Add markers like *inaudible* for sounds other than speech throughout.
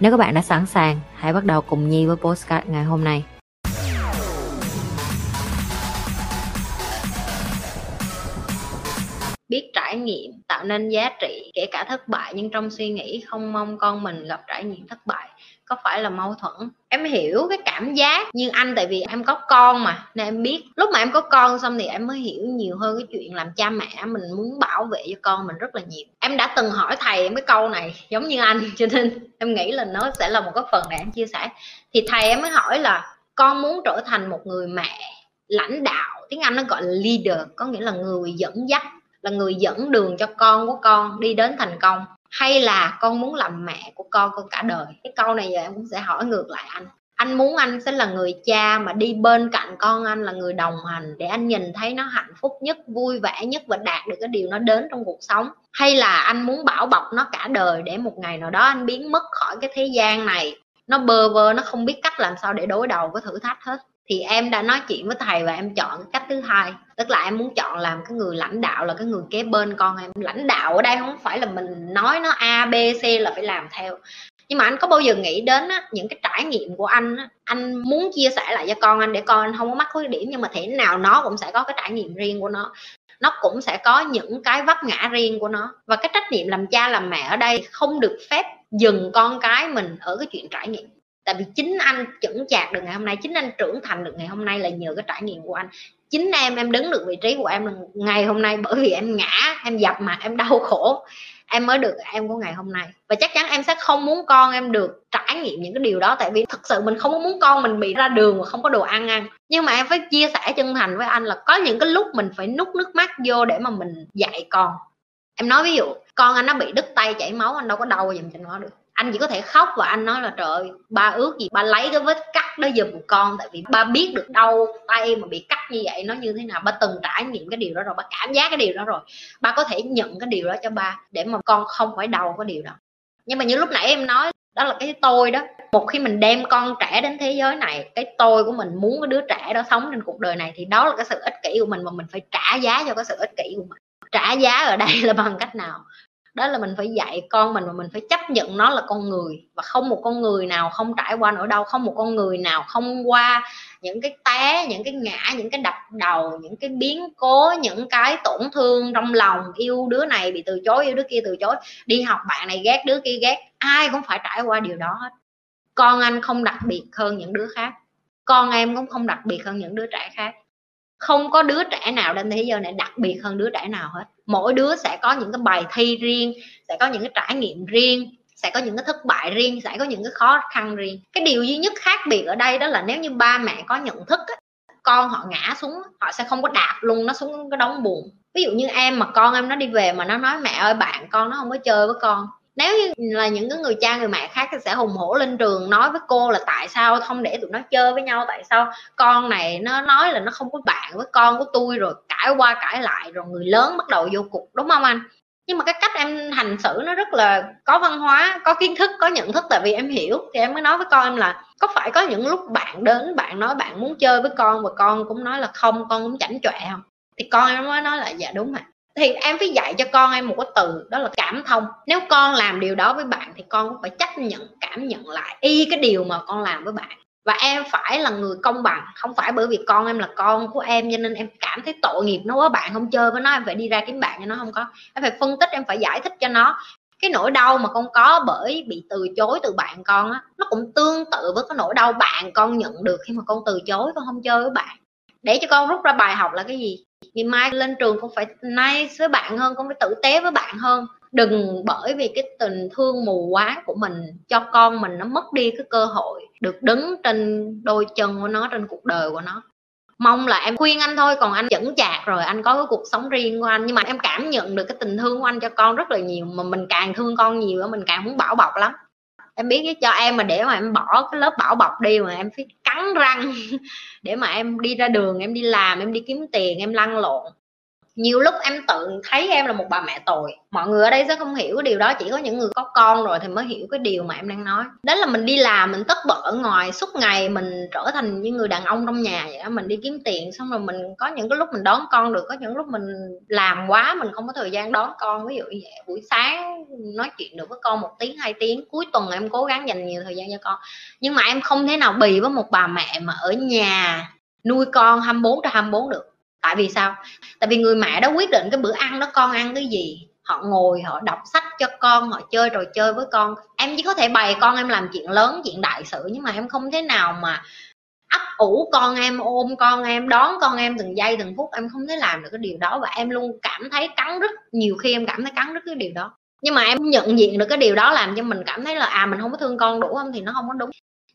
Nếu các bạn đã sẵn sàng, hãy bắt đầu cùng Nhi với postcard ngày hôm nay. biết trải nghiệm tạo nên giá trị kể cả thất bại nhưng trong suy nghĩ không mong con mình gặp trải nghiệm thất bại có phải là mâu thuẫn. Em hiểu cái cảm giác như anh, tại vì em có con mà, nên em biết. Lúc mà em có con xong thì em mới hiểu nhiều hơn cái chuyện làm cha mẹ, mình muốn bảo vệ cho con mình rất là nhiều. Em đã từng hỏi thầy em cái câu này giống như anh, *laughs* cho nên em nghĩ là nó sẽ là một cái phần để em chia sẻ. Thì thầy em mới hỏi là, con muốn trở thành một người mẹ lãnh đạo. Tiếng anh nó gọi là leader, có nghĩa là người dẫn dắt, là người dẫn đường cho con của con đi đến thành công hay là con muốn làm mẹ của con con cả đời? Cái câu này giờ em cũng sẽ hỏi ngược lại anh. Anh muốn anh sẽ là người cha mà đi bên cạnh con anh, là người đồng hành để anh nhìn thấy nó hạnh phúc nhất, vui vẻ nhất và đạt được cái điều nó đến trong cuộc sống? Hay là anh muốn bảo bọc nó cả đời để một ngày nào đó anh biến mất khỏi cái thế gian này? Nó bơ vơ, nó không biết cách làm sao để đối đầu với thử thách hết thì em đã nói chuyện với thầy và em chọn cách thứ hai. Tức là em muốn chọn làm cái người lãnh đạo là cái người kế bên con em. Lãnh đạo ở đây không phải là mình nói nó a b c là phải làm theo. Nhưng mà anh có bao giờ nghĩ đến á, những cái trải nghiệm của anh á, anh muốn chia sẻ lại cho con anh để con anh không có mắc khuyết điểm nhưng mà thế nào nó cũng sẽ có cái trải nghiệm riêng của nó. Nó cũng sẽ có những cái vấp ngã riêng của nó. Và cái trách nhiệm làm cha làm mẹ ở đây không được phép dừng con cái mình ở cái chuyện trải nghiệm tại vì chính anh chững chạc được ngày hôm nay, chính anh trưởng thành được ngày hôm nay là nhờ cái trải nghiệm của anh. Chính em em đứng được vị trí của em là ngày hôm nay bởi vì em ngã, em dập mặt, em đau khổ. Em mới được em của ngày hôm nay. Và chắc chắn em sẽ không muốn con em được trải nghiệm những cái điều đó, tại vì thật sự mình không muốn con mình bị ra đường mà không có đồ ăn ăn. Nhưng mà em phải chia sẻ chân thành với anh là có những cái lúc mình phải nút nước mắt vô để mà mình dạy con. Em nói ví dụ, con anh nó bị đứt tay chảy máu, anh đâu có đau dùm cho nó được anh chỉ có thể khóc và anh nói là, trời ơi, ba ước gì ba lấy cái vết cắt đó giùm con, tại vì ba biết được đau tay mà bị cắt như vậy nó như thế nào. Ba từng trải nghiệm cái điều đó rồi, ba cảm giác cái điều đó rồi. Ba có thể nhận cái điều đó cho ba để mà con không phải đau cái điều đó. Nhưng mà như lúc nãy em nói, đó là cái tôi đó. Một khi mình đem con trẻ đến thế giới này, cái tôi của mình muốn cái đứa trẻ đó sống trên cuộc đời này thì đó là cái sự ích kỷ của mình mà mình phải trả giá cho cái sự ích kỷ của mình. Trả giá ở đây là bằng cách nào? Đó là mình phải dạy con mình và mình phải chấp nhận nó là con người. Và không một con người nào không trải qua nỗi đau, không một con người nào không qua những cái té, những cái ngã, những cái đập đầu, những cái biến cố, những cái tổn thương trong lòng. Yêu đứa này bị từ chối, yêu đứa kia từ chối. Đi học bạn này ghét, đứa kia ghét. Ai cũng phải trải qua điều đó hết. Con anh không đặc biệt hơn những đứa khác. Con em cũng không đặc biệt hơn những đứa trẻ khác không có đứa trẻ nào trên thế giới này đặc biệt hơn đứa trẻ nào hết. Mỗi đứa sẽ có những cái bài thi riêng sẽ có những cái trải nghiệm riêng sẽ có những cái thất bại riêng sẽ có những cái khó khăn riêng. Cái điều duy nhất khác biệt ở đây đó là nếu như ba mẹ có nhận thức á, con họ ngã xuống họ sẽ không có đạp luôn nó xuống cái đống buồn. Ví dụ như em mà con em nó đi về mà nó nói mẹ ơi bạn con nó không có chơi với con nếu như là những cái người cha người mẹ khác thì sẽ hùng hổ lên trường nói với cô là tại sao không để tụi nó chơi với nhau? Tại sao con này nó nói là nó không có bạn với con của tôi rồi cãi qua cãi lại rồi người lớn bắt đầu vô cục đúng không anh? Nhưng mà cái cách em hành xử nó rất là có văn hóa, có kiến thức, có nhận thức. Tại vì em hiểu thì em mới nói với con em là có phải có những lúc bạn đến, bạn nói bạn muốn chơi với con và con cũng nói là không, con cũng chảnh chọe không? Thì con em mới nói là dạ đúng ạ thì em phải dạy cho con em một cái từ, đó là cảm thông. Nếu con làm điều đó với bạn thì con cũng phải chấp nhận, cảm nhận lại y cái điều mà con làm với bạn. Và em phải là người công bằng, không phải bởi vì con em là con của em cho nên em cảm thấy tội nghiệp nó quá. Bạn không chơi với nó, em phải đi ra kiếm bạn cho nó không có. Em phải phân tích, em phải giải thích cho nó. Cái nỗi đau mà con có bởi bị từ chối từ bạn con á, nó cũng tương tự với cái nỗi đau bạn con nhận được khi mà con từ chối, con không chơi với bạn. Để cho con rút ra bài học là cái gì? Ngày mai lên trường con phải nice với bạn hơn con phải tử tế với bạn hơn. Đừng bởi vì cái tình thương mù quáng của mình cho con mình nó mất đi cái cơ hội được đứng trên đôi chân của nó, trên cuộc đời của nó. Mong là em khuyên anh thôi, còn anh chững chạc rồi, anh có cái cuộc sống riêng của anh. Nhưng mà em cảm nhận được cái tình thương của anh cho con rất là nhiều, mà mình càng thương con nhiều mình càng muốn bảo bọc lắm em biết chứ, cho em mà để mà em bỏ cái lớp bảo bọc đi mà em phải cắn răng. *laughs* Để mà em đi ra đường, em đi làm, em đi kiếm tiền, em lăn lộn. Nhiều lúc em tự thấy em là một bà mẹ tồi. Mọi người ở đây sẽ không hiểu cái điều đó, chỉ có những người có con rồi thì mới hiểu cái điều mà em đang nói. Đó là mình đi làm, mình tất bật ở ngoài, suốt ngày mình trở thành như người đàn ông trong nhà vậy đó mình đi kiếm tiền, xong rồi mình có những cái lúc mình đón con được, có những lúc mình làm quá, mình không có thời gian đón con. Ví dụ như vậy, buổi sáng nói chuyện được với con một tiếng, hai tiếng. Cuối tuần em cố gắng dành nhiều thời gian cho con. Nhưng mà em không thể nào bì với một bà mẹ mà ở nhà nuôi con 24 trên 24 được. Tại vì sao? Tại vì người mẹ đó quyết định cái bữa ăn đó con ăn cái gì. Họ ngồi, họ đọc sách cho con, họ chơi trò chơi với con. Em chỉ có thể bày con em làm chuyện lớn, chuyện đại sự, nhưng mà em không thể nào mà ấp ủ con em, ôm con em, đón con em từng giây từng phút. Em không thể làm được cái điều đó và em luôn cảm thấy cắn rứt nhiều khi em cảm thấy cắn rứt cái điều đó nhưng mà em nhận diện được cái điều đó làm cho mình cảm thấy là à mình không có thương con đủ không thì nó không có đúng.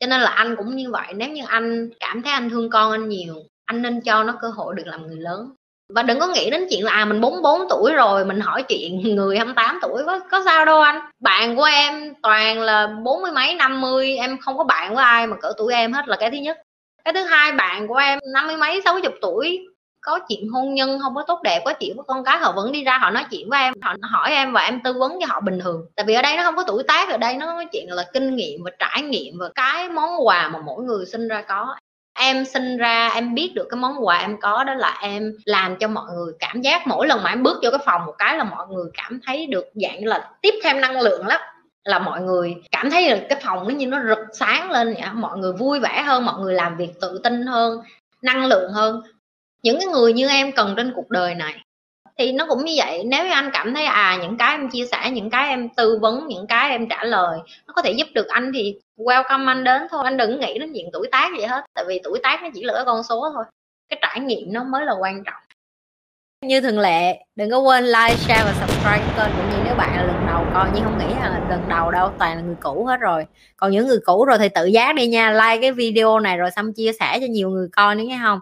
Cho nên là anh cũng như vậy, nếu như anh cảm thấy anh thương con anh nhiều, anh nên cho nó cơ hội được làm người lớn. Và đừng có nghĩ đến chuyện là à mình 44 tuổi rồi mình hỏi chuyện *laughs* người 28 tuổi, có có sao đâu anh. Bạn của em toàn là bốn mươi mấy, năm mươi, em không có bạn với ai mà cỡ tuổi em hết là cái thứ nhất. Cái thứ hai, bạn của em năm mươi mấy, sáu chục tuổi có chuyện hôn nhân không có tốt đẹp, có chuyện với con cái, họ vẫn đi ra, họ nói chuyện với em, họ hỏi em và em tư vấn cho họ bình thường. Tại vì ở đây nó không có tuổi tác, ở đây nó nói chuyện là kinh nghiệm và trải nghiệm và cái món quà mà mỗi người sinh ra có. Em sinh ra, em biết được cái món quà em có đó là em làm cho mọi người cảm giác, mỗi lần mà em bước vô cái phòng một cái là mọi người cảm thấy được dạng là tiếp thêm năng lượng lắm. Là mọi người cảm thấy là cái phòng nó như nó rực sáng lên vậy mọi người vui vẻ hơn, mọi người làm việc tự tin hơn, năng lượng hơn những cái người như em cần trên cuộc đời này. Thì nó cũng như vậy, nếu như anh cảm thấy à những cái em chia sẻ, những cái em tư vấn, những cái em trả lời, nó có thể giúp được anh thì welcome anh đến thôi. Anh đừng nghĩ đến chuyện tuổi tác gì hết, tại vì tuổi tác nó chỉ là cái con số thôi. Cái trải nghiệm nó mới là quan trọng. Như thường lệ, đừng có quên like, share và subscribe kênh cũng như nếu bạn là lần đầu coi. Nhưng không nghĩ là lần đầu đâu, toàn là người cũ hết rồi. Còn những người cũ rồi thì tự giác đi nha, like cái video này rồi xong chia sẻ cho nhiều người coi nữa nghe không?